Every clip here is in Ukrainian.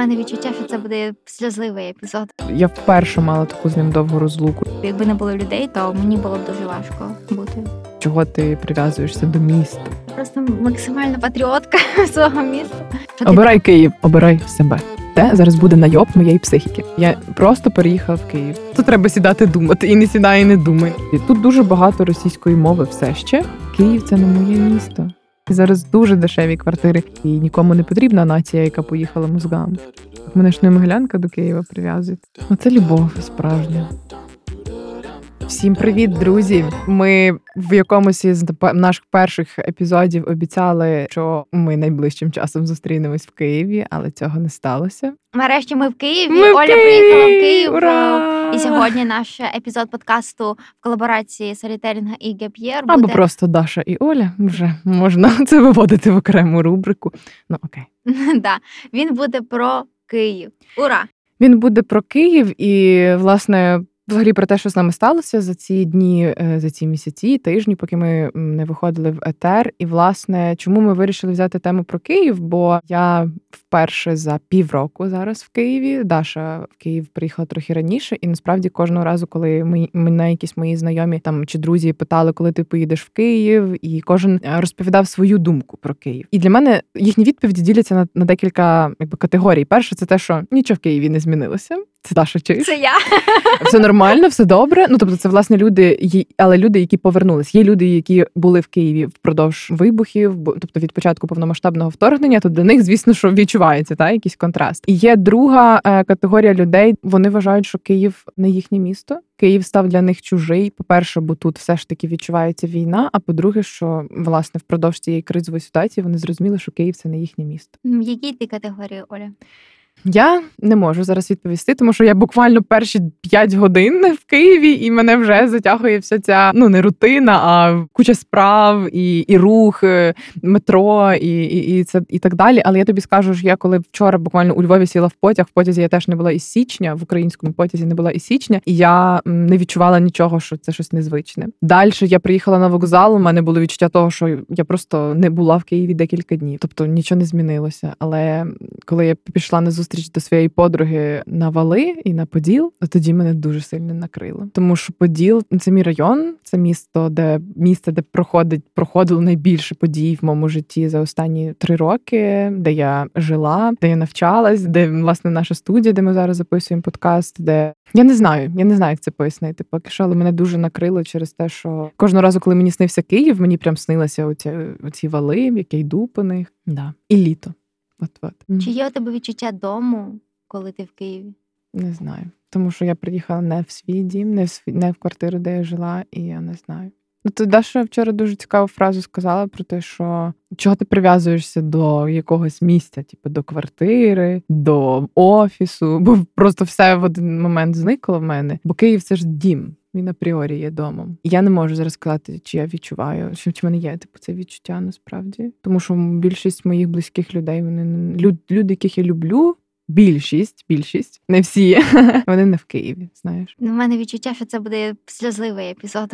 мене відчуття, що це буде сльозливий епізод. Я вперше мала таку з ним довгу розлуку. Якби не було людей, то мені було б дуже важко бути. Чого ти прив'язуєшся до міста? Просто максимальна патріотка свого міста. Обирай Київ, обирай себе. Те зараз буде найоб моєї психіки. Я просто переїхала в Київ. Тут треба сідати думати і не сідай, і не думай. І тут дуже багато російської мови все ще. Київ це не моє місто. І зараз дуже дешеві квартири, і нікому не потрібна нація, яка поїхала мозгам. Мене ж не Могилянка до Києва прив'язують. Оце любов справжня. Всім привіт, друзі! Ми в якомусь із наших перших епізодів обіцяли, що ми найближчим часом зустрінемось в Києві, але цього не сталося. Нарешті ми в Києві. Ми в Оля Києві! приїхала в Київ. Ура! І сьогодні наш епізод подкасту в колаборації Солітерінга і Геп'єр буде або просто Даша і Оля. Вже можна це виводити в окрему рубрику. Ну окей. да. Він буде про Київ. Ура! Він буде про Київ і, власне, взагалі про те, що з нами сталося за ці дні, е, за ці місяці, тижні, поки ми не виходили в етер. І, власне, чому ми вирішили взяти тему про Київ? Бо я вперше за півроку зараз в Києві. Даша в Київ приїхала трохи раніше, і насправді кожного разу, коли ми мене якісь мої знайомі там чи друзі питали, коли ти поїдеш в Київ, і кожен е, розповідав свою думку про Київ. І для мене їхні відповіді діляться на, на декілька якби категорій. Перше, це те, що нічого в Києві не змінилося. Це Даша чуєш? Це я. все нормально, все добре. Ну тобто, це власне люди, але люди, які повернулись. Є люди, які були в Києві впродовж вибухів, тобто від початку повномасштабного вторгнення, то для них, звісно, що відчувається та якийсь контраст. І є друга е, категорія людей. Вони вважають, що Київ не їхнє місто. Київ став для них чужий. По-перше, бо тут все ж таки відчувається війна. А по-друге, що власне впродовж цієї кризової ситуації вони зрозуміли, що Київ це не їхнє місто. Які ти категорії, Оля? Я не можу зараз відповісти, тому що я буквально перші 5 годин в Києві, і мене вже затягує вся ця ну не рутина, а куча справ і, і рух, е, метро, і, і, і це і так далі. Але я тобі скажу, що я коли вчора буквально у Львові сіла в потяг, в потязі я теж не була із січня, в українському потязі не була із січня, і я не відчувала нічого, що це щось незвичне. Далі я приїхала на вокзал. У мене було відчуття того, що я просто не була в Києві декілька днів, тобто нічого не змінилося. Але коли я пішла на зустріч до своєї подруги на вали і на Поділ, то тоді мене дуже сильно накрило. Тому що Поділ це мій район, це місто, де місце, де проходить проходило найбільше подій в моєму житті за останні три роки, де я жила, де я навчалась, де власне наша студія, де ми зараз записуємо подкаст. Де я не знаю, я не знаю, як це пояснити. Поки що, але мене дуже накрило через те, що кожного разу, коли мені снився Київ, мені прям снилися оці, оці вали, як я йду по них. Да. І літо. От от. Чи є у тебе відчуття дому, коли ти в Києві? Не знаю. Тому що я приїхала не в свій дім, не в свій, не в квартиру, де я жила, і я не знаю. Ну, то Даша вчора дуже цікаву фразу сказала про те, що чого ти прив'язуєшся до якогось місця, типу до квартири, до офісу, бо просто все в один момент зникло в мене. Бо Київ це ж дім. Він апріорі є домом. Я не можу зараз сказати, чи я відчуваю, чи, чи в мене є типу це відчуття насправді. Тому що більшість моїх близьких людей, вони люд, люди, яких я люблю, більшість, більшість, не всі, вони не в Києві. Знаєш. У мене відчуття, що це буде сльозливий епізод.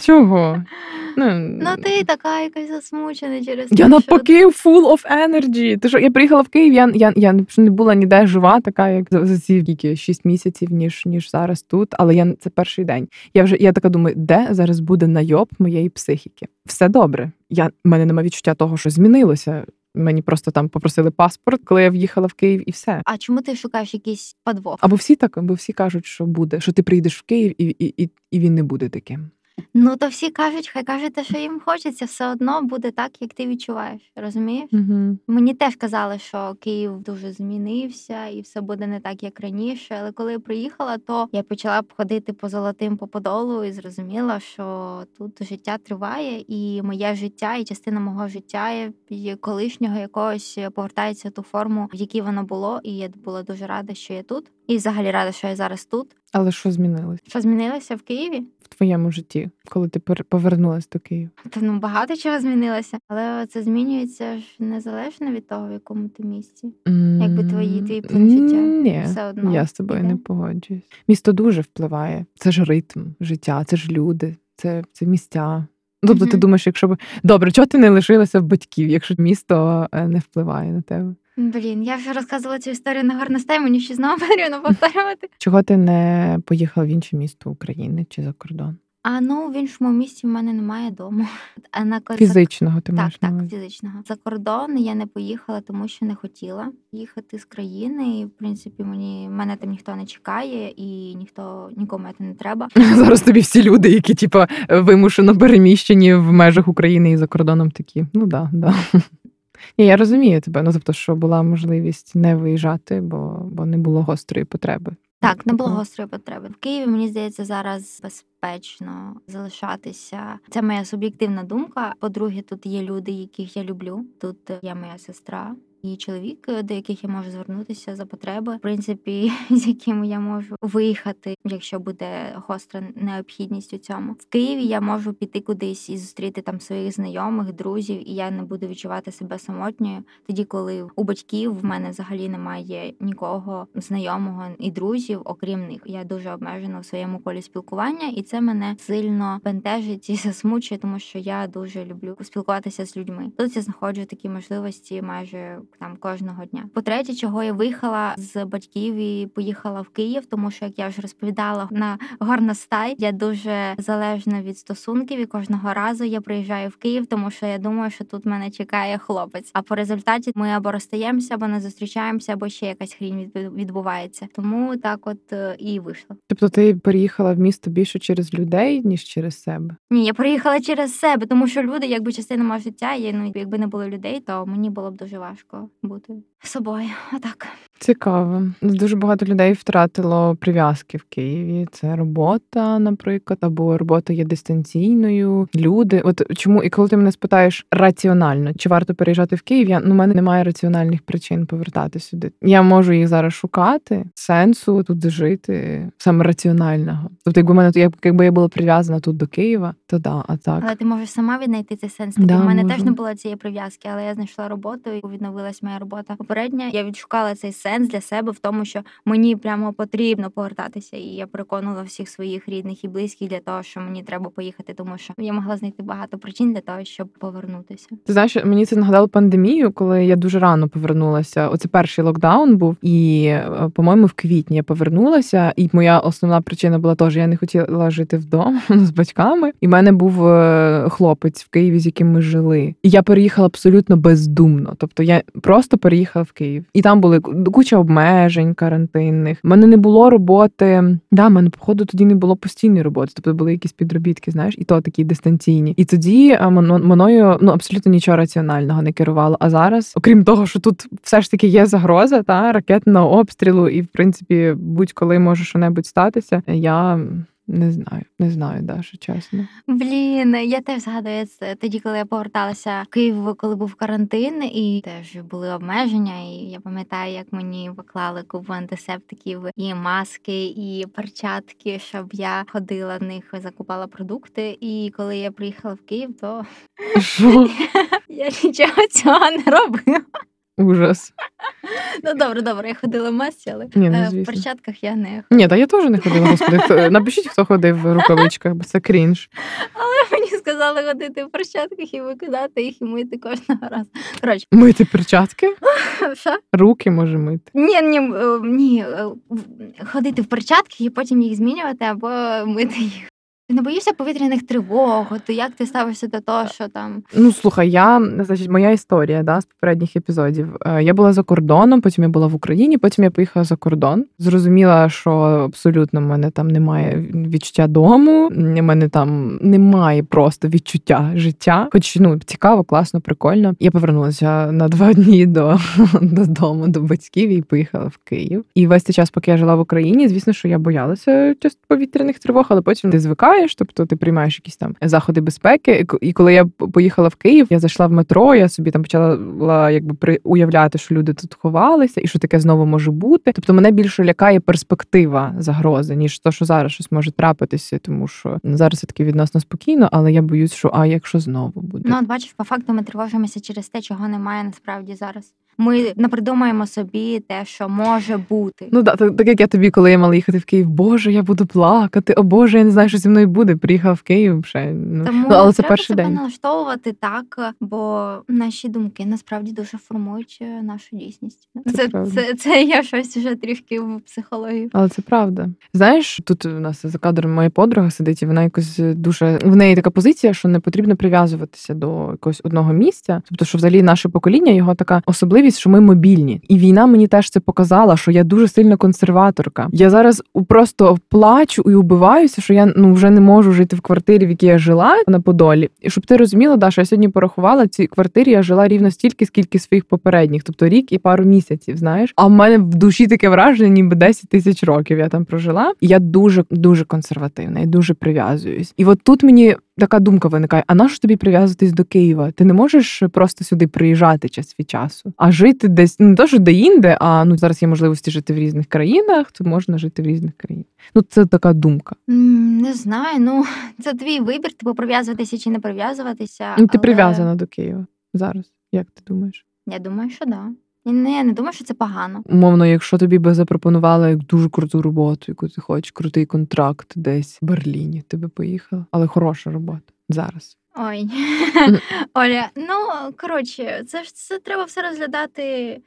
Чого? Ну, Ну ти така якась засмучена через Я те, що- навпаки full of energy. Ти що, я приїхала в Київ, я, я, я не була ніде жива, така як за, за ці скільки, 6 місяців, ніж, ніж зараз тут. Але я це перший день. Я вже я така думаю, де зараз буде найоб моєї психіки? Все добре. Я, в мене немає відчуття того, що змінилося. Мені просто там попросили паспорт, коли я в'їхала в Київ, і все. А чому ти шукаєш якийсь подвох? Або всі так, або всі кажуть, що буде, що ти прийдеш в Київ, і, і, і, і він не буде таким. Ну то всі кажуть, хай кажуть те, що їм хочеться, все одно буде так, як ти відчуваєш. Розумієш? Угу. Мені теж казали, що Київ дуже змінився і все буде не так, як раніше. Але коли я приїхала, то я почала б ходити по золотим по подолу і зрозуміла, що тут життя триває, і моє життя, і частина мого життя і колишнього якогось повертається в ту форму, в якій воно було. І я була дуже рада, що я тут. І взагалі рада, що я зараз тут. Але що змінилось Що змінилося в Києві? В твоєму житті, коли ти повернулась до Києва? Та ну багато чого змінилося, але це змінюється ж незалежно від того, в якому ти місці. Якби твої- твій план життя Ні, все одно я з тобою іде. не погоджуюсь. Місто дуже впливає. Це ж ритм життя, це ж люди, це, це місця. Тобто, ти думаєш, якщо б добре, чого ти не лишилася в батьків, якщо місто е, не впливає на тебе? Блін, я вже розказувала цю історію на горностай, мені ще знову потрібно повторювати. Чого ти не поїхала в інше місто України чи за кордон? А ну в іншому місці в мене немає дому. А на кор- Фізичного ти Так, маєш на так, фізичного. За кордон я не поїхала, тому що не хотіла їхати з країни. І, в принципі, мені мене там ніхто не чекає, і ніхто нікому це не треба. Зараз тобі всі люди, які типа вимушено переміщені в межах України і за кордоном, такі. Ну да, да. Ні, я розумію тебе. Ну тобто, що була можливість не виїжджати, бо, бо не було гострої потреби. Так, не було гострої потреби. В Києві мені здається зараз безпечно залишатися. Це моя суб'єктивна думка. По-друге, тут є люди, яких я люблю. Тут є моя сестра. І чоловік, до яких я можу звернутися за потреби, в принципі, з якими я можу виїхати, якщо буде гостра необхідність у цьому. В Києві я можу піти кудись і зустріти там своїх знайомих, друзів, і я не буду відчувати себе самотньою. Тоді, коли у батьків в мене взагалі немає нікого знайомого і друзів, окрім них. Я дуже обмежена у своєму колі спілкування, і це мене сильно бентежить і засмучує, тому що я дуже люблю спілкуватися з людьми. Тут я знаходжу такі можливості майже там кожного дня. По-третє, чого я виїхала з батьків і поїхала в Київ, тому що як я вже розповідала на горностай, я дуже залежна від стосунків, і кожного разу я приїжджаю в Київ, тому що я думаю, що тут мене чекає хлопець. А по результаті ми або розстаємося, або не зустрічаємося, або ще якась хрінь від- відбувається. Тому так, от е, і вийшло. Тобто ти переїхала в місто більше через людей, ніж через себе. Ні, я приїхала через себе, тому що люди, якби частина мого життя, є, ну якби не було людей, то мені було б дуже важко бути собою. Отак. Цікаво. Дуже багато людей втратило прив'язки в Києві. Це робота, наприклад, або робота є дистанційною. Люди, от чому і коли ти мене спитаєш раціонально, чи варто переїжджати в Київ, я ну в мене немає раціональних причин повертати сюди. Я можу їх зараз шукати, сенсу тут жити саме раціонального. Тобто, якби мене як- якби я була прив'язана тут до Києва, то да, а так. Але ти можеш сама віднайти цей сенс. Тобі Да, в мене можу. теж не було цієї прив'язки, але я знайшла роботу і відновилась моя робота. Попередня я відшукала цей сенс для себе в тому, що мені прямо потрібно повертатися. І я переконувала всіх своїх рідних і близьких для того, що мені треба поїхати, тому що я могла знайти багато причин для того, щоб повернутися. Ти знаєш, мені це нагадало пандемію, коли я дуже рано повернулася. Оце перший локдаун був, і, е, по-моєму, в квітні я повернулася. І моя основна причина була теж, я не хотіла жити вдома з батьками. І в мене був е, хлопець в Києві, з яким ми жили. І я переїхала абсолютно бездумно. Тобто я просто переїхала в Київ. І там були куча обмежень карантинних. У мене не було роботи. Да, в мене, походу, тоді не було постійної роботи. Тобто були якісь підробітки, знаєш, і то такі дистанційні. І тоді е, мною ну абсолютно нічого раціонального не керувало. А зараз, окрім того, що тут все ж таки є загроза, та ракетного обстрілу, і в принципі будь-коли може що-небудь статися. Я не знаю, не знаю, Даша, чесно. Блін, я теж згадую це тоді, коли я поверталася в Київ, коли був карантин, і теж були обмеження. І я пам'ятаю, як мені поклали купу антисептиків і маски, і перчатки, щоб я ходила в них, закупала продукти. І коли я приїхала в Київ, то я нічого цього не робила. Ужас. Ну добре, добре, я ходила в масці, але Ні, ну, е, в звісно. перчатках я не ходила. Ні, та я теж не ходила, господи. Хто- Напишіть, хто ходив в рукавичках, бо це крінж. мені сказали ходити в перчатках і викидати їх і мити кожного разу. Коротше, Мити перчатки, що? руки може мити. Ні, ні, е, ні, е, в- ходити в перчатки і потім їх змінювати або мити їх. Ти не боїшся повітряних тривог? То як ти ставишся до того, що там Ну слухай, я значить, моя історія да, з попередніх епізодів. Е, Я була за кордоном, потім я була в Україні, потім я поїхала за кордон. Зрозуміла, що абсолютно в мене там немає відчуття дому, в мене там немає просто відчуття життя. Хоч ну цікаво, класно, прикольно. Я повернулася на два дні до додому, до батьків і поїхала в Київ. І весь цей час, поки я жила в Україні, звісно, що я боялася повітряних тривог, але потім ти звикаєш, тобто ти приймаєш якісь там заходи безпеки. І коли я поїхала в Київ, я зайшла в метро, я собі там почала якби при уявляти, що люди тут ховалися, і що таке знову може бути. Тобто мене більше лякає перспектива загрози, ніж то, що зараз щось може трапитися, тому що зараз все таки відносно спокійно, але я боюсь, що а якщо знову буде. ну бачиш, по факту ми тривожимося через те, чого немає насправді зараз. Ми напридумаємо собі те, що може бути. Ну да, так, так як я тобі, коли я мала їхати в Київ, Боже, я буду плакати. О Боже, я не знаю, що зі мною буде. Приїхав в Київ ще. Ну, Тому ну але це треба перший себе день. налаштовувати так, бо наші думки насправді дуже формують е, нашу дійсність. Це Це, правда. це, це, я щось вже трішки в психологію. Але це правда. Знаєш, тут у нас за кадром моя подруга сидить, і вона якось дуже в неї така позиція, що не потрібно прив'язуватися до якогось одного місця. Тобто, що взагалі наше покоління його така особливість, що ми мобільні. І війна мені теж це показала, що я дуже сильна консерваторка. Я зараз просто плачу і убиваюся, що я ну вже не можу жити в квартирі, в якій я жила на Подолі. І щоб ти розуміла, Даша, я сьогодні порахувала в цій квартирі. Я жила рівно стільки, скільки своїх попередніх, тобто рік і пару місяців. Знаєш, а в мене в душі таке враження, ніби 10 тисяч років я там прожила. І я дуже дуже консервативна і дуже прив'язуюсь. І от тут мені така думка виникає: а нащо тобі прив'язуватись до Києва? Ти не можеш просто сюди приїжджати час від часу, а жити десь ну, не то, що де-інде, а ну зараз є можливості жити в різних країнах, то можна жити в різних країнах. Ну це така думка. Не знаю, ну це твій вибір, типу прив'язуватися чи не прив'язуватися. Ну ти але прив'язана до Києва зараз. Як ти думаєш? Я думаю, що да. І не, я не думаю, що це погано. Умовно, якщо тобі би запропонували як дуже круту роботу, яку ти хочеш, крутий контракт десь в Берліні, ти би поїхала, але хороша робота зараз. Ой, Оля, ну коротше, це ж це треба все розглядати.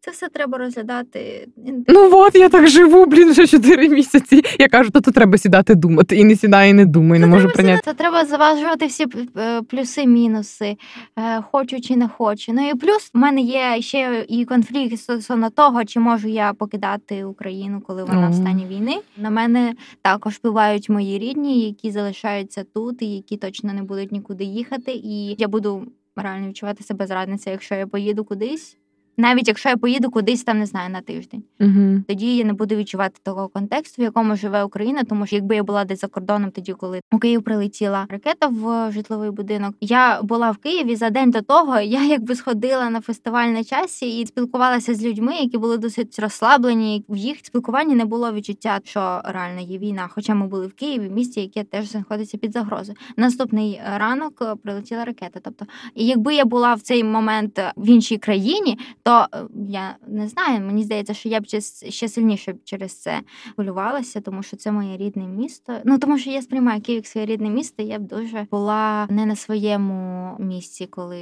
Це все треба розглядати. Ну от я так живу, блін, вже 4 місяці. Я кажу, то, то треба сідати думати. І не сідаю, і не думаю, не Це можу треба прийняти. Це треба заважувати всі е, плюси, мінуси, е, хочу чи не хочу. Ну і плюс в мене є ще і конфлікт стосовно того, чи можу я покидати Україну, коли вона в стані війни. На мене також впливають мої рідні, які залишаються тут, і які точно не будуть нікуди їхати. І я буду реально відчувати себе зрадницею, якщо я поїду кудись. Навіть якщо я поїду кудись там, не знаю, на тиждень. Угу. Тоді я не буду відчувати того контексту, в якому живе Україна. Тому що якби я була десь за кордоном, тоді коли у Київ прилетіла ракета в житловий будинок, я була в Києві за день до того. Я якби сходила на фестиваль на часі і спілкувалася з людьми, які були досить розслаблені. В їх спілкуванні не було відчуття, що реально є війна. Хоча ми були в Києві, місті, яке теж знаходиться під загрозою. Наступний ранок е, прилетіла ракета. Тобто, і якби я була в цей момент в іншій країні, то е, я не знаю. Мені здається, що я б ще, сильніше через це хвилювалася, тому що це моє рідне місто. Ну тому що я сприймаю Київ як своє рідне місто. Я б дуже була не на своєму місці, коли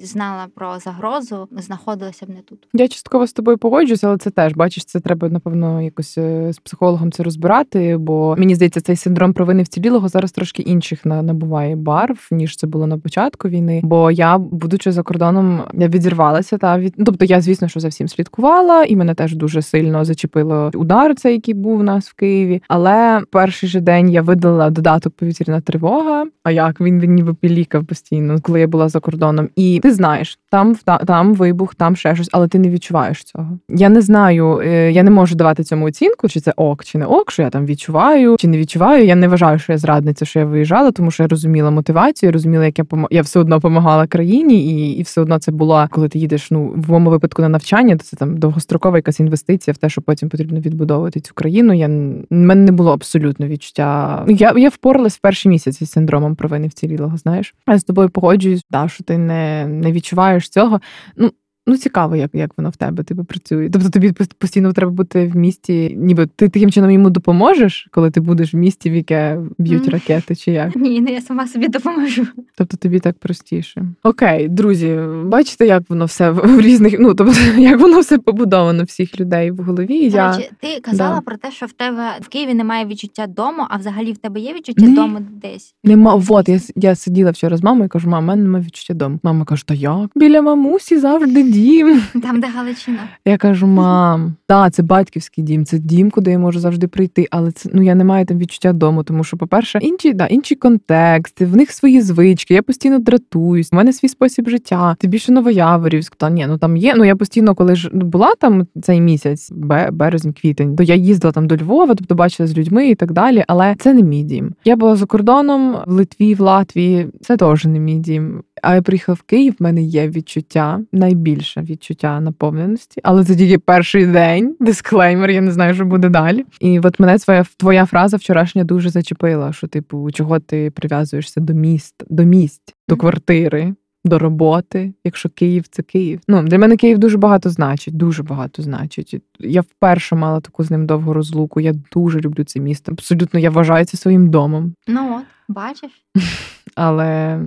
знала про загрозу, знаходилася б не тут. Я частково з тобою погоджуюся, але це теж бачиш, це треба напевно якось е, з психологом це розбирати. Бо мені здається, цей синдром провини вцілілого зараз трошки інших набуває барв, ніж це було на початку війни. Бо я, будучи за кордоном, я відірвалася та від ну, тобто я, звісно, що за всім слідкувала, і мене теж дуже сильно зачепило удар, цей який був у нас в Києві. Але перший же день я видала додаток повітряна тривога. А як він він ніби пілікав постійно, коли я була за кордоном. І ти знаєш, там та- там вибух, там ще щось, але ти не відчуваєш цього. Я не знаю, е, я не можу давати цьому оцінку, чи це ок, чи не ок, що я там відчуваю, чи не відчуваю. Я не вважаю, що я зрадниця, що я виїжджала, тому що я розуміла мотивацію, я розуміла, як я я все одно допомагала країні, і, і все одно це було, коли ти їдеш. Ну в моєму випадку на навчання, то це там довгострокова якась інвестиція в те, що потім потрібно відбудовувати цю країну. Я мене не було абсолютно відчуття. Я, я впоралась в перші місяці з синдромом провини вцілілого. Знаєш, я з тобою погоджуюсь, да, що ти не, не відчуваєш цього. Ну. Ну, цікаво, як, як воно в тебе типу, працює. Тобто тобі постійно треба бути в місті, ніби ти таким чином йому допоможеш, коли ти будеш в місті, в яке б'ють Мгм. ракети, чи як. Ні, ну я сама собі допоможу. Тобто тобі так простіше. Окей, друзі, бачите, як воно все в різних, ну тобто, як воно все побудовано всіх людей в голові. До Я речі, ти казала Да. про те, що в тебе в Києві немає відчуття дому, а взагалі в тебе є відчуття Ні. дому десь. нема. Вот я, с- я сиділа вчора з мамою і кажу, мама, в мене немає відчуття дому. Мама каже, та як? Біля мамусі завжди дім. Там, де Галичина. Я кажу, мам, так, це батьківський дім, це дім, куди я можу завжди прийти. Але це ну я не маю там відчуття дому, тому що, по-перше, інші, да, інший контекст, в них свої звички. Я постійно дратуюсь. У мене свій спосіб життя. Ти більше Новояворівськ. Та ні, ну там є. Ну я постійно, коли ж ну, була там цей місяць, бе- березень, квітень, то я їздила там до Львова, тобто бачила з людьми і так далі. Але це не мій дім. Я була за кордоном в Литві, в Латвії. Це теж не мій дім. А я приїхала в Київ. В мене є відчуття, найбільше відчуття наповненості, але це тільки перший день. Дисклеймер, я не знаю, що буде далі. І от мене твоя твоя фраза вчорашня дуже зачепила. Що, типу, чого ти прив'язуєшся до міст, до місць, до квартири. до роботи, якщо Київ це Київ. Ну для мене Київ дуже багато значить, дуже багато значить. Я вперше мала таку з ним довгу розлуку. Я дуже люблю це місто. Абсолютно я вважаю це своїм домом. Ну от, бачиш? Але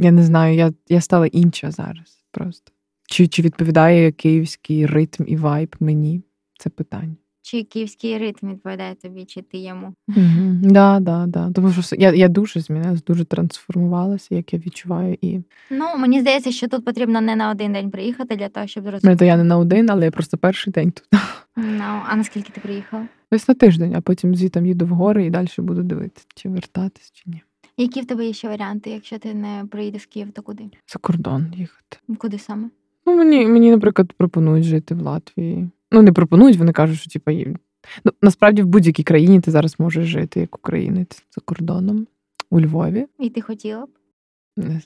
я не знаю, я, я стала інша зараз просто. Чи, чи відповідає київський ритм і вайб мені? Це питання. Чи київський ритм відповідає тобі, чи ти йому? Угу. Да, да, да. Тому що я, я дуже змінилася, дуже трансформувалася, як я відчуваю. І Ну, мені здається, що тут потрібно не на один день приїхати для того, щоб зрозуміти. то я не на один, але я просто перший день тут. Ну, а наскільки ти приїхала? Десь на тиждень, а потім звітом їду в гори і далі буду дивитися, чи вертатись, чи ні. Які в тебе є ще варіанти, якщо ти не приїдеш в Київ, то куди? За кордон їхати. Куди саме? Ну, мені, мені, наприклад, пропонують жити в Латвії. Ну, не пропонують, вони кажуть, що типу, їм- ну, насправді в будь-якій країні ти зараз можеш жити як українець за кордоном. У Львові. І ти хотіла б? Не знаю.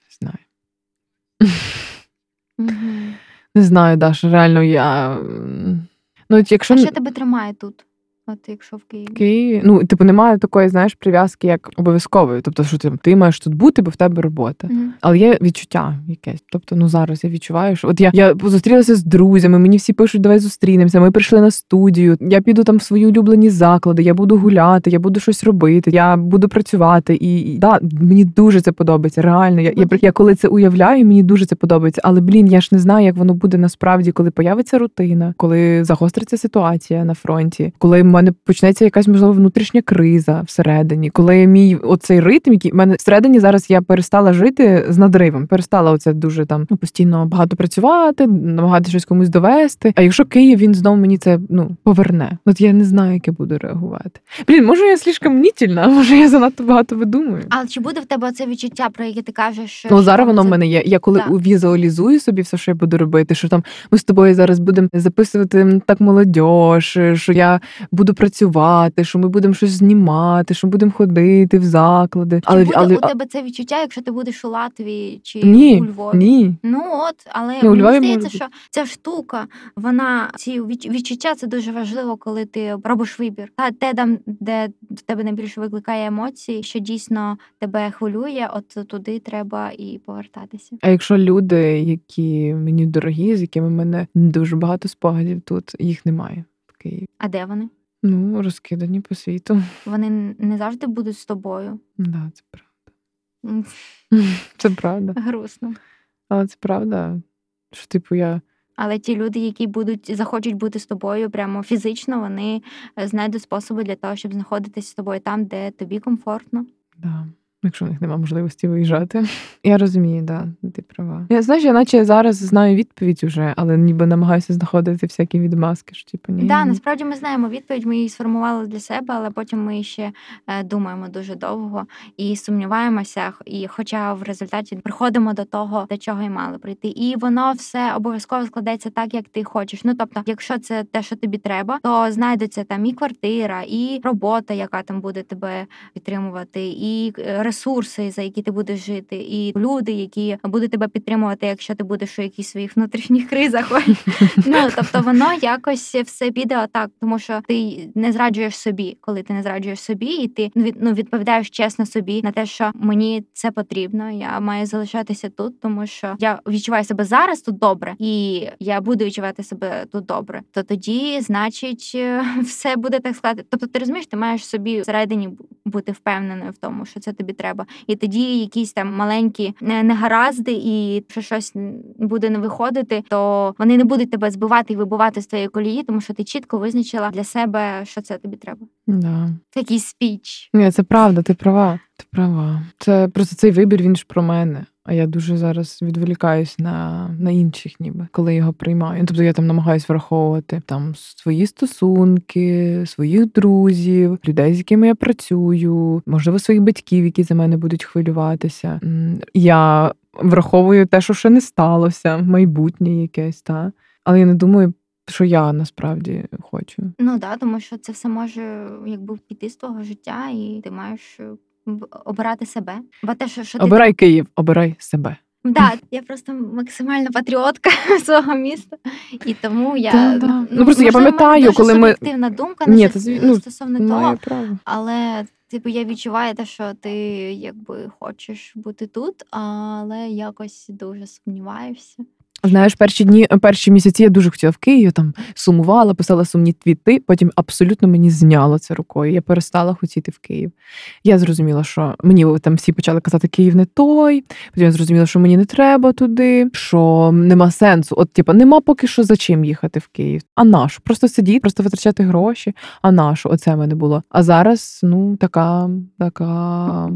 Не знаю. Угу. Не знаю, Даша, реально я. Ну, от якщо А що тебе тримає тут? От якщо в Києві? в Києві, ну, типу, немає такої, знаєш, прив'язки, як обов'язкової. Тобто, що ти, ти маєш тут бути, бо в тебе робота. Мгм. Але є відчуття якесь. Тобто, ну зараз я відчуваю, що от я, я зустрілася з друзями, мені всі пишуть, давай зустрінемося. Ми прийшли на студію. Я піду там в свої улюблені заклади, я буду гуляти, я буду щось робити, я буду працювати. І, і да, мені дуже це подобається. Реально, я, я, я коли це уявляю, мені дуже це подобається. Але блін, я ж не знаю, як воно буде насправді, коли появиться рутина, коли загостриться ситуація на фронті, коли мене почнеться якась можливо внутрішня криза всередині, коли мій оцей ритм, який в мене всередині зараз я перестала жити з надривом, перестала оце дуже там ну, постійно багато працювати, намагатися щось комусь довести. А якщо Київ він знову мені це ну поверне, от я не знаю, як я буду реагувати. Блін, може я слишком мнітільна, може я занадто багато видумую. Але чи буде в тебе це відчуття, про яке ти кажеш? що- Ну зараз воно в це- мене є. Я коли Так. візуалізую собі все, що я буду робити, що там ми з тобою зараз будемо записувати так молодь, що я буду працювати, що ми будемо щось знімати, що будемо ходити в заклади. Чи Але буде але у тебе це відчуття, якщо ти будеш у Латвії чи ні, у Львові? ні. Ну от, але Ну, мені здається, що ця штука, вона ці відч- відчуття це дуже важливо, коли ти робиш вибір. Та те там, де в тебе найбільше викликає емоції, що дійсно тебе хвилює, от туди треба і повертатися. А якщо люди, які мені дорогі, з якими в мене дуже багато спогадів тут, їх немає в Києві. А де вони? Ну, розкидані по світу. Вони не завжди будуть з тобою. Да, це правда. Це правда. Грустно. Але це правда. Що, типу, я Але ті люди, які будуть захочуть бути з тобою прямо фізично, вони е, знайдуть способи для того, щоб знаходитися з тобою там, де тобі комфортно. Да. Якщо в них немає можливості виїжджати. Я розумію, да, ти права. Я знаєш, я наче зараз знаю відповідь уже, але ніби намагаюся знаходити всякі відмазки. що типу, ні. Да, ні. насправді ми знаємо відповідь, ми її сформували для себе, але потім ми ще е, думаємо дуже довго і сумніваємося. І хоча в результаті приходимо до того, до чого і мали прийти. І воно все обов'язково складеться так, як ти хочеш. Ну тобто, якщо це те, що тобі треба, то знайдеться там і квартира, і робота, яка там буде тебе підтримувати, і е, ресурси, за які ти будеш жити, і люди, які будуть тебе підтримувати, якщо ти будеш у якихось своїх внутрішніх кризах. Ну тобто воно якось все піде отак, тому що ти не зраджуєш собі, коли ти не зраджуєш собі, і ти ну, ну, відповідаєш чесно собі на те, що мені це потрібно. Я маю залишатися тут, тому що я відчуваю себе зараз тут добре, і я буду відчувати себе тут добре. То тоді, значить, е, все буде так складати. Тобто, ти розумієш, ти маєш собі всередині бути впевненою в тому, що це тобі треба. І тоді якісь там маленькі негаразди, і якщо щось буде не виходити, то вони не будуть тебе збивати і вибивати з твоєї колії, тому що ти чітко визначила для себе, що це тобі треба. Да. Такий спіч. Ні, це правда, ти права. Ти права. Це просто цей вибір, він ж про мене. А я дуже зараз відволікаюсь на, на інших, ніби коли його приймаю. Тобто я там намагаюсь враховувати там свої стосунки, своїх друзів, людей, з якими я працюю, можливо, своїх батьків, які за мене будуть хвилюватися. Я враховую те, що ще не сталося, майбутнє якесь, та але я не думаю, що я насправді хочу. Ну да, тому що це все може якби піти з твого життя, і ти маєш е, обирати себе. Бо те, що, що ти Обирай Київ, обирай себе. Да, я просто максимальна патріотка свого міста, і тому я Да, да. Ну, просто я можливо, в пам'ятаю, дуже коли ми- суб'єктивна думка Ні, на це ну, стосовно того, право. але типу я відчуваю те, що ти якби хочеш бути тут, але якось дуже сумніваюся. Знаєш, перші дні, перші місяці я дуже хотіла в Київ, там сумувала, писала сумні твіти. Потім абсолютно мені зняло це рукою. Я перестала хотіти в Київ. Я зрозуміла, що мені там всі почали казати, Київ не той. Потім я зрозуміла, що мені не треба туди, що нема сенсу. От, типа, нема поки що за чим їхати в Київ. А нащо? Просто сидіти, просто витрачати гроші. А нащо? Оце в мене було. А зараз, ну, така, така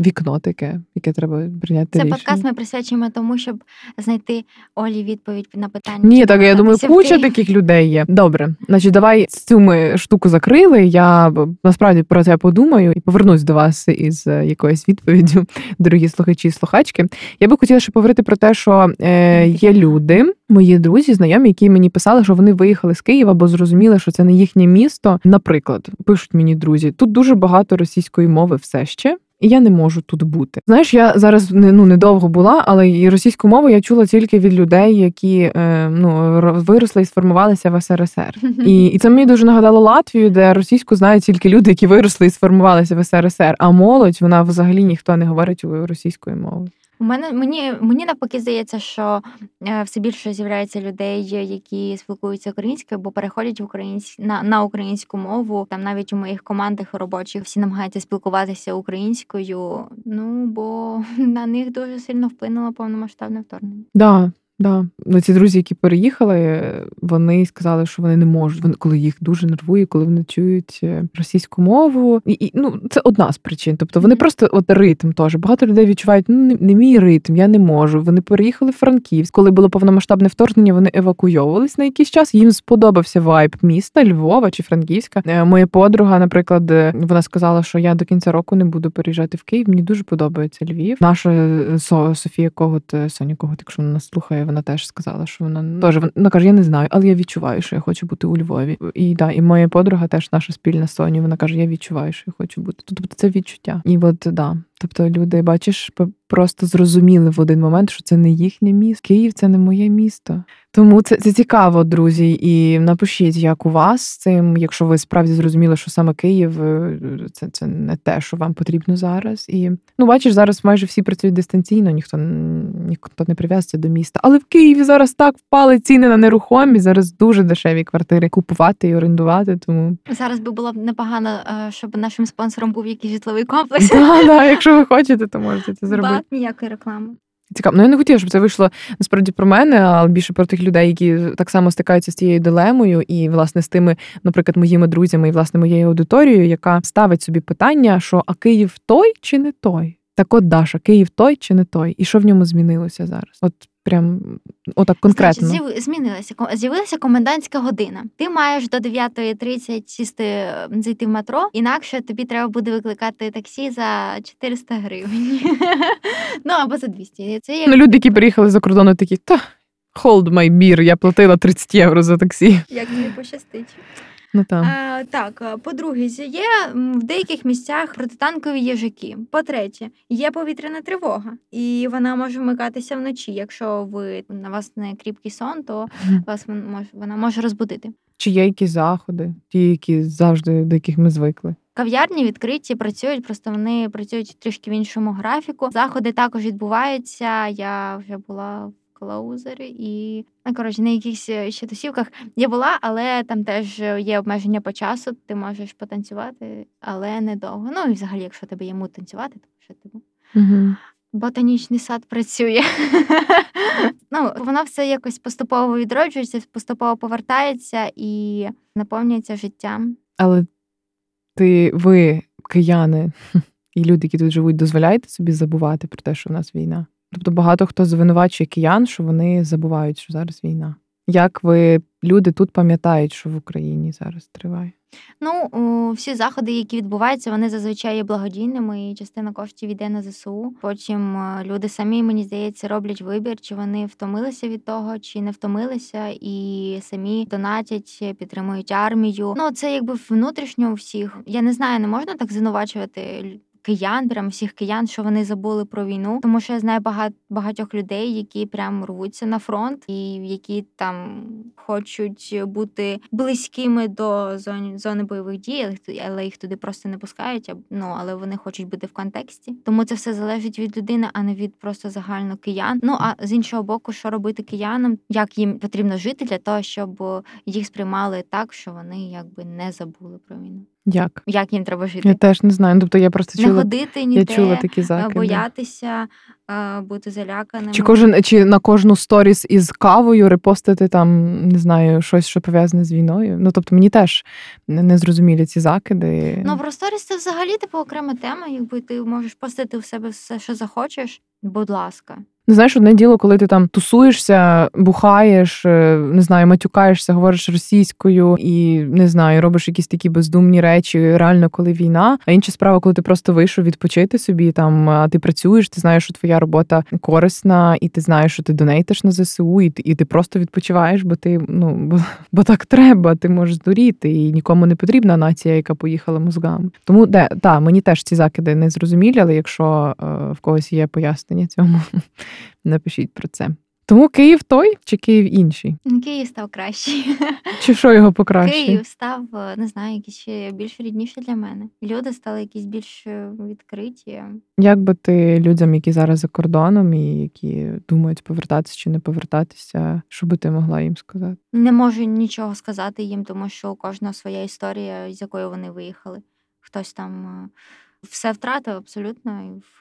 вікно таке, яке треба прийняти. Це рішення. подкаст ми присвячуємо тому, щоб знайти Олі відповідь на питання. Ні, так я думаю, куча таких людей є. Добре, значить, давай цю ми штуку закрили. Я насправді про це подумаю і повернусь до вас із е, якоюсь відповіддю, дорогі слухачі і слухачки. Я би хотіла ще поговорити про те, що е, є люди, мої друзі, знайомі, які мені писали, що вони виїхали з Києва, бо зрозуміли, що це не їхнє місто. Наприклад, пишуть мені друзі, тут дуже багато російської мови все ще. І я не можу тут бути. Знаєш, я зараз не ну недовго була, але і російську мову я чула тільки від людей, які е, ну ро- виросли і сформувалися в СРСР. І, і це мені дуже нагадало Латвію, де російську знають тільки люди, які виросли і сформувалися в СРСР. А молодь вона взагалі ніхто не говорить російською мовою. У мене мені мені навпаки здається, що е, все більше з'являється людей, які спілкуються українською, бо переходять в українсь... на, на українську мову. Там навіть у моїх командах робочих всі намагаються спілкуватися українською. Ну бо на них дуже сильно вплинуло повномасштабне вторгнення. Да, да. Ну, ці друзі, які переїхали, вони сказали, що вони не можуть. Вони коли їх дуже нервує, коли вони чують е, російську мову. І, і ну це одна з причин. Тобто вони просто от ритм теж. Багато людей відчувають, ну не, не мій ритм, я не можу. Вони переїхали в Франківськ. Коли було повномасштабне вторгнення, вони евакуйовувались на якийсь час. Їм сподобався вайб міста Львова чи Франківська. Е, Моя подруга, наприклад, е, вона сказала, що я до кінця року не буду переїжджати в Київ. Мені дуже подобається Львів. Наша Со- Софія Когут, Соня Когут, якщо вона нас слухає, вона теж сказала, що вона теж вона каже: Я не знаю, але я відчуваю, що я хочу бути у Львові. І да, і моя подруга, теж наша спільна Соня, вона каже: Я відчуваю, що я хочу бути. Тобто це відчуття. І от да. Тобто люди, бачиш, просто зрозуміли в один момент, що це не їхнє місто. Київ це не моє місто. Тому це, це цікаво, друзі. І напишіть, як у вас з цим, якщо ви справді зрозуміли, що саме Київ е, це, це не те, що вам потрібно зараз. І ну, бачиш, зараз майже всі працюють дистанційно, ніхто ніхто не прив'язується до міста. Але в Києві зараз так впали ціни на нерухомість. Зараз дуже дешеві квартири купувати і орендувати. Тому Зараз би було б непогано, е, щоб нашим спонсором був якийсь житловий комплекс. да, да, якщо ви хочете, то можете це зробити. Ніякої реклами. Цікаво. Ну я не хотіла, щоб це вийшло насправді про мене, але більше про тих людей, які так само стикаються з цією дилемою, і власне з тими, наприклад, моїми друзями і власне моєю аудиторією, яка ставить собі питання, що а Київ той чи не той? Так от Даша, Київ той чи не той? І що в ньому змінилося зараз? От прям отак конкретно. Значить, змінилася з'явилася комендантська година. Ти маєш до 9.30 сісти зайти в метро, інакше тобі треба буде викликати таксі за 400 гривень. ну або за 200. Це як Ну, люди, які приїхали за кордону, такі та. Hold my beer, я платила 30 євро за таксі. як тобі пощастить. Ну там. А, так, по-друге, є в деяких місцях протитанкові їжаки. По-третє, є повітряна тривога, і вона може вмикатися вночі. Якщо ви на вас не кріпкий сон, то вас може, вона може розбудити. Чи є якісь заходи, ті, які завжди до яких ми звикли? Кав'ярні відкриті, працюють, просто вони працюють трішки в іншому графіку. Заходи також відбуваються. Я вже була в клоузері і ну, коротше, на якихось е, ще тусівках я була, але там теж є обмеження по часу. Ти можеш потанцювати, але недовго. Ну і взагалі, якщо тебе є мут танцювати, то що типу. Угу. Ботанічний сад працює. ну, воно все якось поступово відроджується, поступово повертається і наповнюється життям. Але ти, ви, кияни і люди, які тут живуть, дозволяєте собі забувати про те, що в нас війна? Тобто багато хто звинувачує киян, що вони забувають, що зараз війна. Як ви, люди тут пам'ятають, що в Україні зараз триває? Ну, всі заходи, які відбуваються, вони зазвичай є благодійними, і частина коштів йде на ЗСУ. Потім е, люди самі, мені здається, роблять вибір, чи вони втомилися від того, чи не втомилися, і самі донатять, підтримують армію. Ну, це якби внутрішньо у всіх. Я не знаю, не можна так звинувачувати киян, прям всіх киян, що вони забули про війну. Тому що я знаю багать, багатьох людей, які прям рвуться на фронт, і які там хочуть бути близькими до зони зони бойових дій, але їх- туди просто не пускають. Ну але вони хочуть бути в контексті. Тому це все залежить від людини, а не від просто загально киян. Ну а з іншого боку, що робити киянам, як їм потрібно жити для того, щоб їх сприймали так, що вони якби не забули про війну. Як? Як їм треба жити? Я теж не знаю. Ну, Тобто я просто не чула, ходити я чула такі закиди. боятися, бути заляканими. Чи кожен чи на кожну сторіс із кавою репостити там не знаю щось, що пов'язане з війною? Ну тобто мені теж не не зрозумілі ці закиди. Ну, про сторіс це взагалі типу окрема тема. Якби ти можеш постити у себе все, що захочеш. Будь ласка, Ну, знаєш, одне діло, коли ти там тусуєшся, бухаєш, е, не знаю, матюкаєшся, говориш російською і не знаю, робиш якісь такі бездумні речі, реально, коли війна. А інша справа, коли ти просто вийшов відпочити собі, там ти працюєш, ти знаєш, що твоя робота корисна, і ти знаєш, що ти донейтиш на ЗСУ, і ти, і ти просто відпочиваєш, бо ти ну бо, бо так треба, ти можеш здуріти, і нікому не потрібна нація, яка поїхала мозгами. Тому де та мені теж ці закиди не зрозумілі, але якщо е, в когось є пояснення цьому, напишіть про це. Тому Київ той чи Київ інший? Ну, Київ став кращий. Чи що його покраще? Київ став, е, не знаю, якийсь ще більш рідніше для мене. Люди стали якісь більш е, відкриті. Як би ти людям, які зараз за кордоном і які думають повертатися чи не повертатися, що би ти могла їм сказати? Не можу нічого сказати їм, тому що у кожного своя історія, з якою вони виїхали. Хтось там е, все втратив абсолютно, в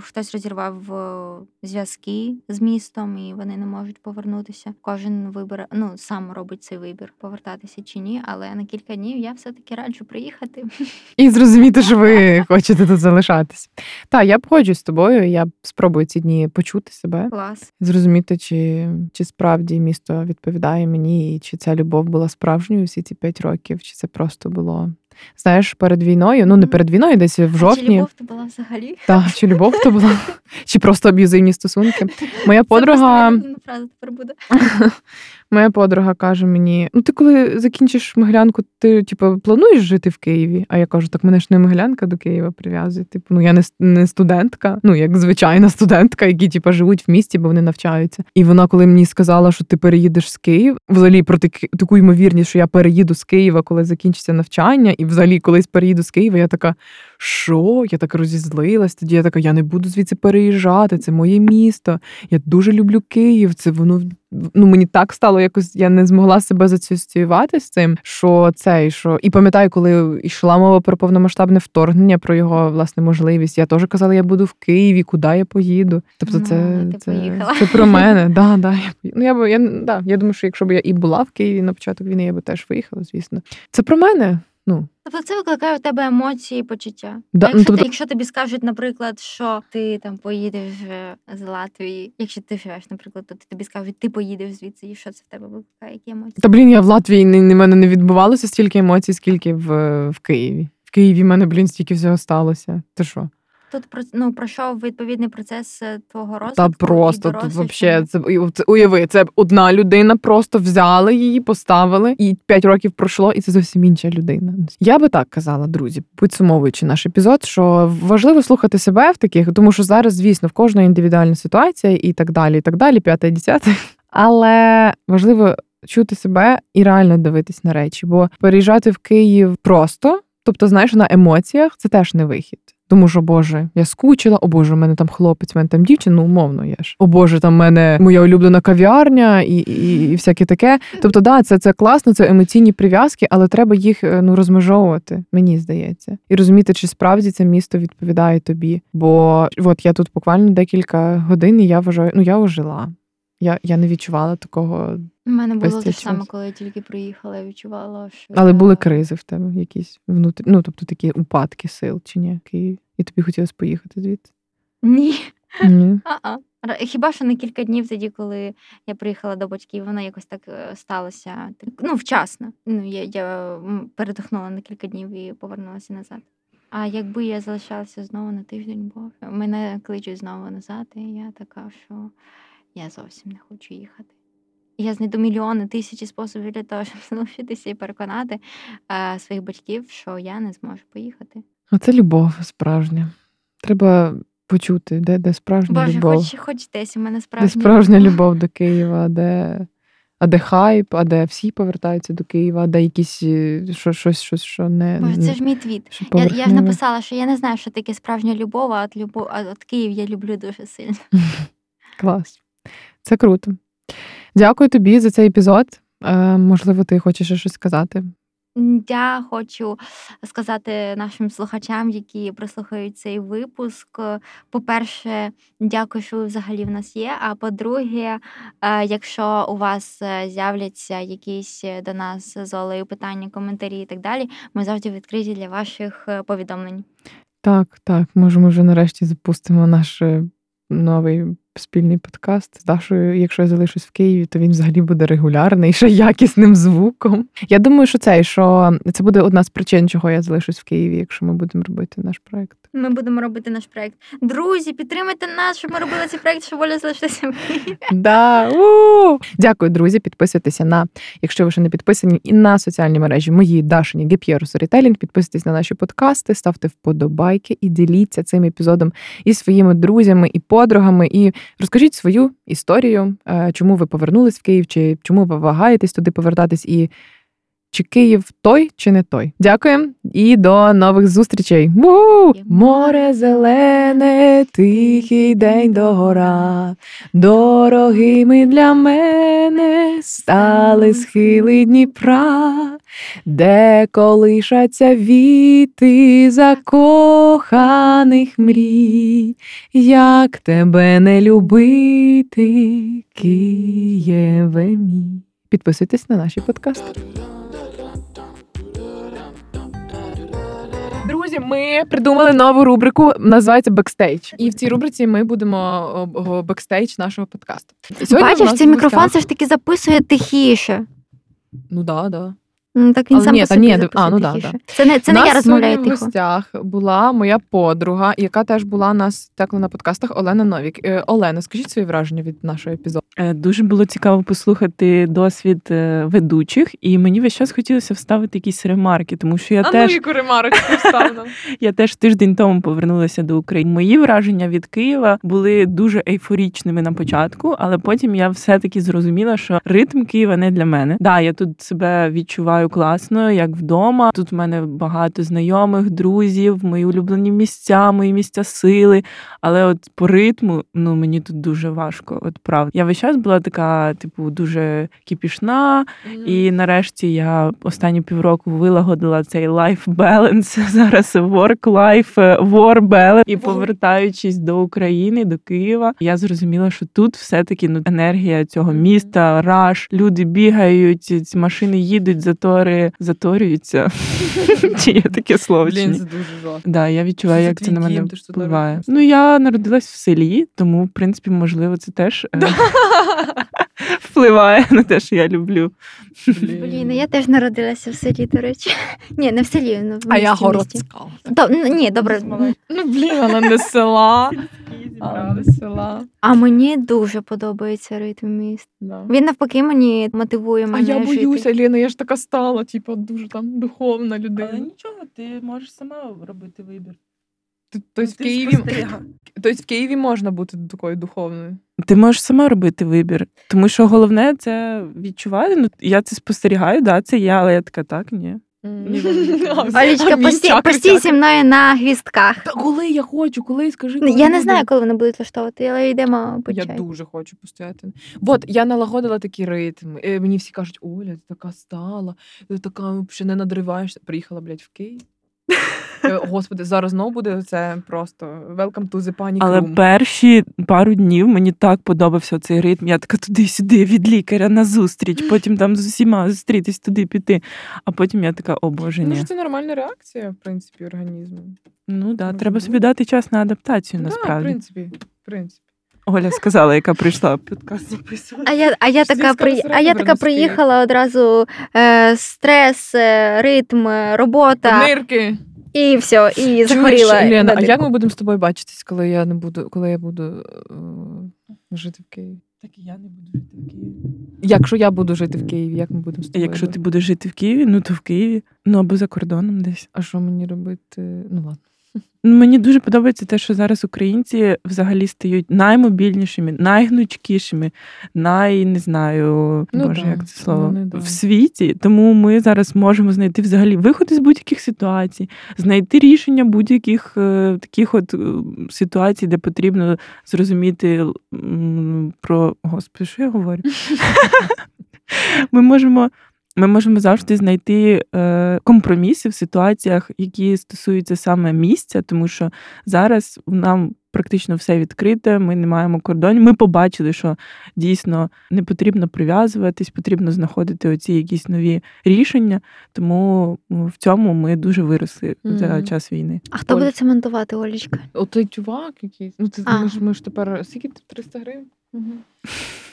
хтось розірвав е, зв'язки з містом, і вони не можуть повернутися. Кожен вибір, ну сам робить цей вибір, повертатися чи ні. Але на кілька днів я все-таки раджу приїхати. І зрозуміти, що ви хочете тут залишатись. Так, я погоджуюсь з тобою. Я спробую ці дні почути себе, Клас. зрозуміти, чи, чи справді місто відповідає мені, і чи ця любов була справжньою всі ці п'ять років, чи це просто було. Знаєш, перед війною, ну не перед війною, десь в А чи любов то була взагалі? Так, чи любов то була, чи просто аб'юзивні стосунки. Моя Це просто подруга, фраза тепер буде. моя подруга каже мені: ну ти коли закінчиш Могилянку, ти типу, плануєш жити в Києві? А я кажу, так мене ж не Могилянка до Києва прив'язує. Типу, ну я не, не студентка, ну як звичайна студентка, які типу, живуть в місті, бо вони навчаються. І вона, коли мені сказала, що ти переїдеш з Києва, взагалі про таку ймовірність, що я переїду з Києва, коли закінчиться навчання, і взагалі колись переїду з Києва, я така. Що? Я так розізлилась. Тоді я така, я не буду звідси переїжджати. Це моє місто. Я дуже люблю Київ. Це воно ну мені так стало якось. Я не змогла себе засоціювати з цим. Що це і що. І пам'ятаю, коли йшла мова про повномасштабне вторгнення, про його власне можливість. Я теж казала, я буду в Києві, куди я поїду. Тобто, Ну, це, ти це, поїхала. це про мене. Да, да, я, ну, я, б- я, да, я думаю, що якщо б я і була в Києві на початок війни, я би теж виїхала, звісно. Це про мене. Ну, Тобто це викликає у тебе емоції і почуття. Да, якщо, ну, тобто- ти, якщо тобі скажуть, наприклад, що ти там поїдеш е, з Латвії, якщо ти живеш, наприклад, то тобі скажуть, ти поїдеш звідси, і що це в тебе викликає, які емоції? Та блін, я в Латвії не, не мене не відбувалося стільки емоцій, скільки в, в Києві. В Києві в мене, блін, стільки всього сталося. Ти що? Тут ну пройшов відповідний процес е, твого розвитку. Та і просто тут вообще це уяви, це одна людина, просто взяли її, поставили, і п'ять років пройшло, і це зовсім інша людина. Я би так казала, друзі, підсумовуючи наш епізод, що важливо слухати себе в таких, тому що зараз, звісно, в кожної індивідуальна ситуація і так далі, і так далі, п'яте, десяте. Але важливо чути себе і реально дивитись на речі, бо переїжджати в Київ просто, тобто, знаєш, на емоціях це теж не вихід. Тому що, Боже, я скучила, о Боже, у мене там хлопець, у мене там дівчина, ну умовно є ж. О Боже, там в мене моя улюблена кав'ярня і, і, і всяке таке. Тобто, да, це, це класно, це емоційні прив'язки, але треба їх е, ну розмежовувати, мені здається, і розуміти, чи справді це місто відповідає тобі. Бо от я тут буквально декілька годин, і я вважаю, ну я ожила. Я, я не відчувала такого, У мене було те саме, коли я тільки приїхала, я відчувала, що але я... були кризи в тебе якісь внутрі, ну тобто такі упадки сил чи ні, в І тобі хотілося поїхати звідти. Ні. Ні. А-а. Хіба що на кілька днів тоді, коли я приїхала до батьків, воно якось так е, сталося. Ну, вчасно. Ну, я, я передихнула на кілька днів і повернулася назад. А якби я залишалася знову на тиждень, бо мене кличуть знову назад, і я така, що я зовсім не хочу їхати. Я знайду мільйони, тисячі способів для того, щоб залишитися і переконати е, своїх батьків, що я не зможу поїхати. Оце любов справжня. Треба почути, де, де справжня Боже, любов. хоч хоч десь у мене Де справжня справжня любов до Києва, де, а де хайп, а де всі повертаються до Києва, а де якісь е, що, щось, щось, що не Боже, це ж мій твіт. Я, я ж написала, що я не знаю, що таке справжня любов, а от любов, а от Київ я люблю дуже сильно. Клас. Це круто. Дякую тобі за цей епізод. Е, можливо, ти хочеш ще щось сказати. Я хочу сказати нашим слухачам, які прослухають цей випуск. По-перше, дякую, що ви взагалі в нас є. А по-друге, е, якщо у вас е, з'являться якісь до нас з Олею питання, коментарі і так далі, ми завжди відкриті для ваших повідомлень. Так, так, може, ми вже нарешті запустимо наш новий спільний подкаст з Дашою. Якщо я залишусь в Києві, то він взагалі буде регулярний, ще якісним звуком. Я думаю, що це, що це буде одна з причин, чого я залишусь в Києві, якщо ми будемо робити наш проект. Ми будемо робити наш проект. Друзі, підтримайте нас, щоб ми робили цей проект, щоб Оля залишилася в Києві. Да. Дякую, друзі. Підписуйтеся на, якщо ви ще не підписані, і на соціальні мережі мої Дашині Геп'єру storytelling. Підписуйтесь на наші подкасти, ставте вподобайки і діліться цим епізодом із своїми друзями і подругами. І розкажіть свою історію, е, чому ви повернулись в Київ, чи чому ви вагаєтесь туди повертатись, і чи Київ той, чи не той. Дякуємо і до нових зустрічей. Ву! Море зелене, тихий день догора. Дорогими для мене стали схили Дніпра, де колишаться віти закоханих мрій, як тебе не любити, Києве мій. Підписуйтесь на наші подкасти. Друзі, ми придумали нову рубрику, називається Бекстейдж. І в цій рубриці ми будемо бекстейдж нашого подкасту. Сьогодні Бачиш, цей мікрофон все ж таки записує тихіше. Ну да, да. Так він Але сам ні, по собі ні, записує а, ну да, тихіше. Це не, це не я розмовляю сьогодні в гостях була моя подруга, яка теж була у нас текла на подкастах Олена Новік. Е, Олена, скажіть свої враження від нашого епізоду. Е, Дуже було цікаво послухати досвід е, ведучих, і мені весь час хотілося вставити якісь ремарки, тому що я теж яку ремарочку я теж тиждень тому повернулася до України. Мої враження від Києва були дуже ейфорічними на початку, але потім я все-таки зрозуміла, що ритм Києва не для мене. Да, я тут себе відчуваю класно, як вдома. Тут в мене багато знайомих, друзів, мої улюблені місця, мої місця сили. Але от по ритму, ну мені тут дуже важко. От правда. Я весь час була така, типу, дуже кіпішна. І нарешті я останні півроку вилагодила цей life balance, зараз work-life, war balance. І повертаючись до України, до Києва, я зрозуміла, що тут все-таки ну, енергія цього міста, раш, люди бігають, ці машини їдуть, затори заторюються. Чи є таке слово? чи ні? дуже жорстко. Да, я відчуваю, як це на мене впливає. Ну, я народилась в селі, тому, в принципі, можливо, це теж е, впливає на те, що я люблю. Блін, я теж народилася в селі, до речі. Ні, не в селі, ну в А я городська. Ну, ні, добре. Ну блін, вона не села. А, з села. А мені дуже подобається ритм міст. Да. Він навпаки мені мотивує мене. А я жити. боюся, Ліна, я ж така стала, типу, дуже там духовна людина. нічого, ти можеш сама робити вибір. Тобто в Києві, тобто в Києві можна бути такою духовною. Ти можеш сама робити вибір. Тому що головне це відчувати. Ну, я це спостерігаю, да, це я, але я така, так, ні. Олечка, постій, постій зі мною на гвістках. Та коли я хочу, коли скажи. Ну, коли Я не знаю, коли вони будуть влаштовувати, але йдемо по Я дуже хочу постояти. От я налагодила такий ритм. Е, Мені всі кажуть, Оля, ти така стала, ти така ще не надриваєшся. Приїхала, блядь, в Київ. Е, Господи, зараз знову буде це просто welcome to the panic Але перші пару днів мені так подобався цей ритм. Я така туди-сюди від лікаря на зустріч, потім там з усіма зустрітись туди піти. А потім я така, о боже, Ну, ні. що це нормальна реакція, в принципі, організму. Ну да, треба собі дати час на адаптацію, Да, в принципі, в принципі. Оля сказала, яка прийшла подкаст записувати. А я, а я така при... а я така приїхала одразу е, стрес, е, ритм, е, робота Нирки. І все, і Чуєш, захворіла. Лена, а як ми будемо з тобою бачитись, коли я не буду, коли я буду е, жити в Києві? Так і я не буду жити в Києві. Якщо я буду жити в Києві, як ми будемо з тобою? Якщо ти будеш жити в Києві, ну то в Києві, ну або за кордоном десь. А що мені робити? Ну ладно. Ну, Мені дуже подобається те, що зараз українці взагалі стають наймобільнішими, найгнучкішими, най не знаю, Ну боже, да, як це слово вони да. в світі. Тому ми зараз можемо знайти взагалі виход із будь-яких ситуацій, знайти рішення будь-яких е, таких от е, ситуацій, де потрібно зрозуміти м, про господи, що я говорю? Ми можемо. Ми можемо завжди знайти е, компроміси в ситуаціях, які стосуються саме місця, тому що зараз нам практично все відкрите, ми не маємо кордонів. Ми побачили, що дійсно не потрібно прив'язуватись, потрібно знаходити оці якісь нові рішення. Тому в цьому ми дуже виросли за час війни. А хто Оль. буде це монтувати, Олічка? Той чувак якийсь. Ну, ти, А. ми, ж, ми ж тепер скільки ти? 300 гривень? Не,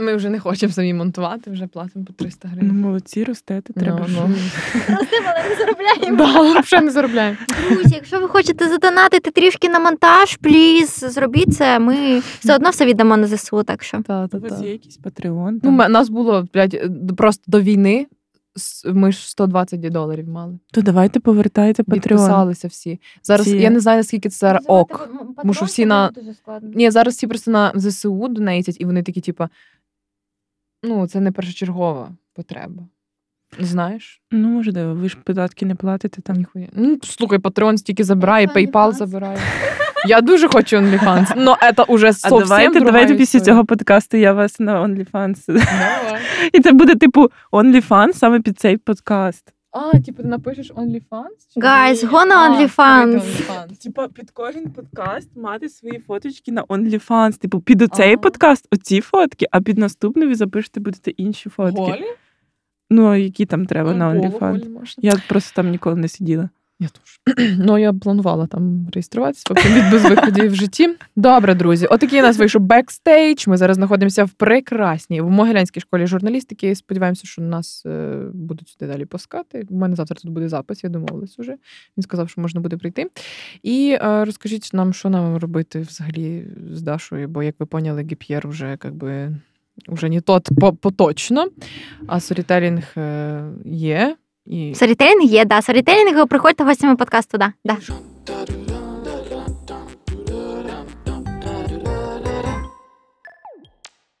Ми вже не хочемо самі монтувати, вже платимо по 300 Ну, молодці, ростете, треба. Ну, ж- ну. але не заробляємо. Да, взагалі не заробляємо. Друзі, якщо ви хочете задонатити трішки на монтаж, пліз, зробіть це. Ми все одно все віддамо на ЗСУ, так що. Та, та, У вас є якийсь патреон? Ну, там? нас було блядь, просто до війни. Ми ж 120 доларів мали. То давайте повертайте патреон. Підписалися всі. Зараз Всі. я не знаю, наскільки це зараз ок. Тому що всі на- Дуже. Ні, зараз всі просто на ЗСУ донейтять, і вони такі, типа, ну, це не першочергова потреба. Знаєш? Ну, можливо, ви ж податки не платите там. Ніхуя. Ну, слухай, Patreon стільки забирає, PayPal забирає. Я дуже хочу OnlyFans, но це уже А зовсім давайте, давайте після цього подкасту я вас на OnlyFans. Давай. І це буде типу OnlyFans саме під цей подкаст. А, типу, ти напишеш OnlyFans? Guys, go на OnlyFans. Типа під кожен подкаст мати свої фоточки на OnlyFans. Типу, під оцей Ага. подкаст оці фотки, а під наступний ви запишете будете інші фотки. Голі? Ну, які там треба на OnlyFans. Я просто там ніколи не сиділа. Я теж. Ну, я планувала там реєструватися, поки без виходів в житті. Добре, друзі. Отакий у нас вийшов бекстейдж. Ми зараз знаходимося в прекрасній в Могилянській школі журналістики. Сподіваємося, що нас е, будуть сюди далі пускати. У мене завтра тут буде запис, я домовилась уже. Він сказав, що можна буде прийти. І е, розкажіть нам, що нам робити взагалі з Дашою, бо, як ви поняли, Гіп'єр вже якби. Уже не тот поточно, а storytelling е, є. І Storytelling є, да. Storytelling, приходьте гостями подкасту, да. да.